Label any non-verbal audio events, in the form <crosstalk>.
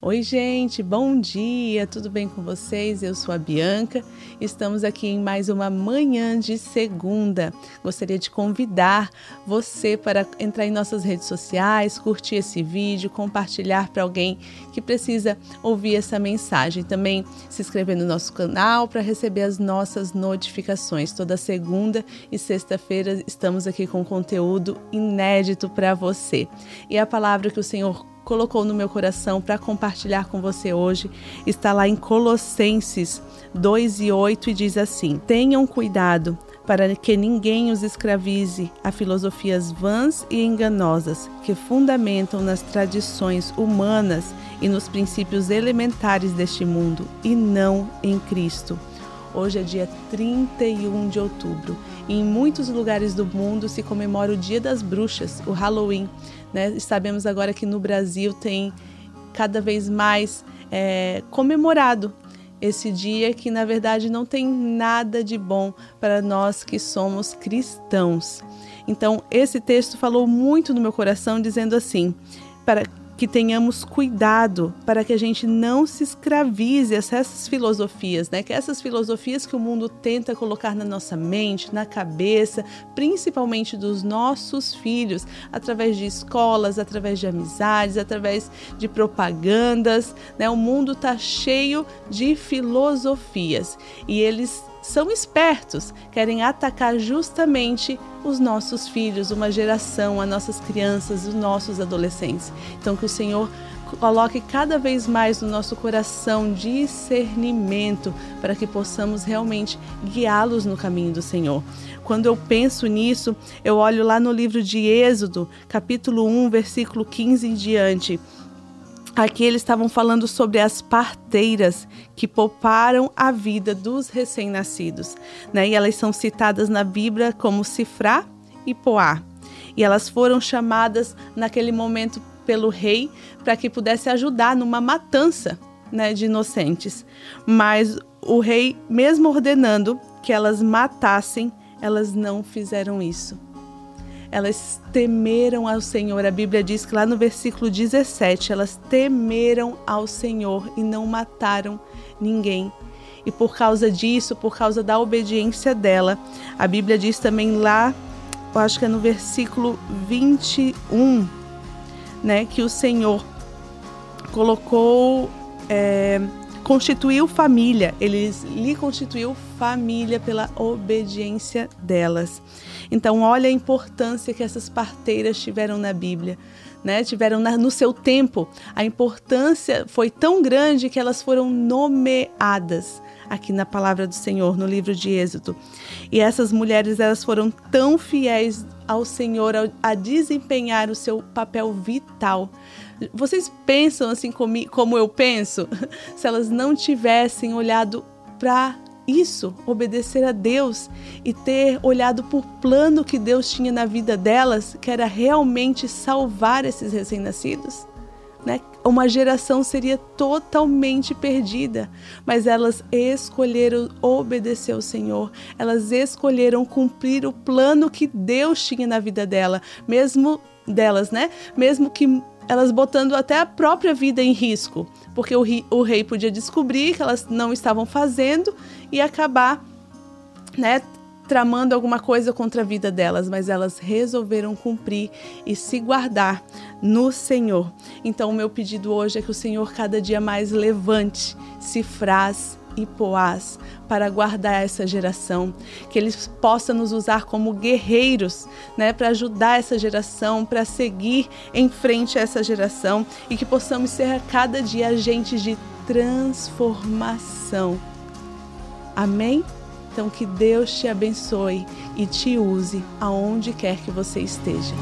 Oi, gente, bom dia, tudo bem com vocês? Eu sou a Bianca, estamos aqui em mais uma manhã de segunda. Gostaria de convidar você para entrar em nossas redes sociais, curtir esse vídeo, compartilhar para alguém que precisa ouvir essa mensagem. Também se inscrever no nosso canal para receber as nossas notificações. Toda segunda e sexta-feira estamos aqui com conteúdo inédito para você. E a palavra que o Senhor colocou no meu coração para compartilhar com você hoje está lá em Colossenses 2 e 8 e diz assim: Tenham cuidado para que ninguém os escravize a filosofias vãs e enganosas que fundamentam nas tradições humanas e nos princípios elementares deste mundo e não em Cristo. Hoje é dia 31 de outubro e em muitos lugares do mundo se comemora o Dia das Bruxas, o Halloween. Né? Sabemos agora que no Brasil tem cada vez mais é, comemorado esse dia que na verdade não tem nada de bom para nós que somos cristãos. Então, esse texto falou muito no meu coração, dizendo assim: para que tenhamos cuidado para que a gente não se escravize a essas filosofias, né? Que essas filosofias que o mundo tenta colocar na nossa mente, na cabeça, principalmente dos nossos filhos, através de escolas, através de amizades, através de propagandas, né? O mundo está cheio de filosofias e eles são espertos, querem atacar justamente os nossos filhos, uma geração, as nossas crianças, os nossos adolescentes. Então, que o Senhor coloque cada vez mais no nosso coração discernimento para que possamos realmente guiá-los no caminho do Senhor. Quando eu penso nisso, eu olho lá no livro de Êxodo, capítulo 1, versículo 15 em diante. Aqui eles estavam falando sobre as parteiras que pouparam a vida dos recém-nascidos, né? E elas são citadas na Bíblia como Cifrá e Poá. E elas foram chamadas naquele momento pelo rei para que pudesse ajudar numa matança, né, de inocentes. Mas o rei, mesmo ordenando que elas matassem, elas não fizeram isso elas temeram ao Senhor. A Bíblia diz que lá no versículo 17, elas temeram ao Senhor e não mataram ninguém. E por causa disso, por causa da obediência dela, a Bíblia diz também lá, eu acho que é no versículo 21, né, que o Senhor colocou, é, constituiu família, ele lhe constituiu família pela obediência delas. Então, olha a importância que essas parteiras tiveram na Bíblia. Né, tiveram na, no seu tempo, a importância foi tão grande que elas foram nomeadas aqui na palavra do Senhor, no livro de Êxodo. E essas mulheres elas foram tão fiéis ao Senhor a, desempenhar o seu papel vital. Vocês pensam assim como eu penso? <laughs> Se elas não tivessem olhado para isso, obedecer a Deus e ter olhado por plano que Deus tinha na vida delas, que era realmente salvar esses recém-nascidos. Né? Uma geração seria totalmente perdida, mas elas escolheram obedecer ao Senhor, elas escolheram cumprir o plano que Deus tinha na vida dela, mesmo delas, né? Mesmo que elas botando até a própria vida em risco, porque o, o rei podia descobrir que elas não estavam fazendo e acabar, né, tramando alguma coisa contra a vida delas, mas elas resolveram cumprir e se guardar no Senhor. Então, o meu pedido hoje é que o Senhor cada dia mais levante cifras e Poás para guardar essa geração, que eles possam nos usar como guerreiros, né, para ajudar essa geração, para seguir em frente a essa geração e que possamos ser a cada dia agentes de transformação. Amém? Então que Deus te abençoe e te use aonde quer que você esteja.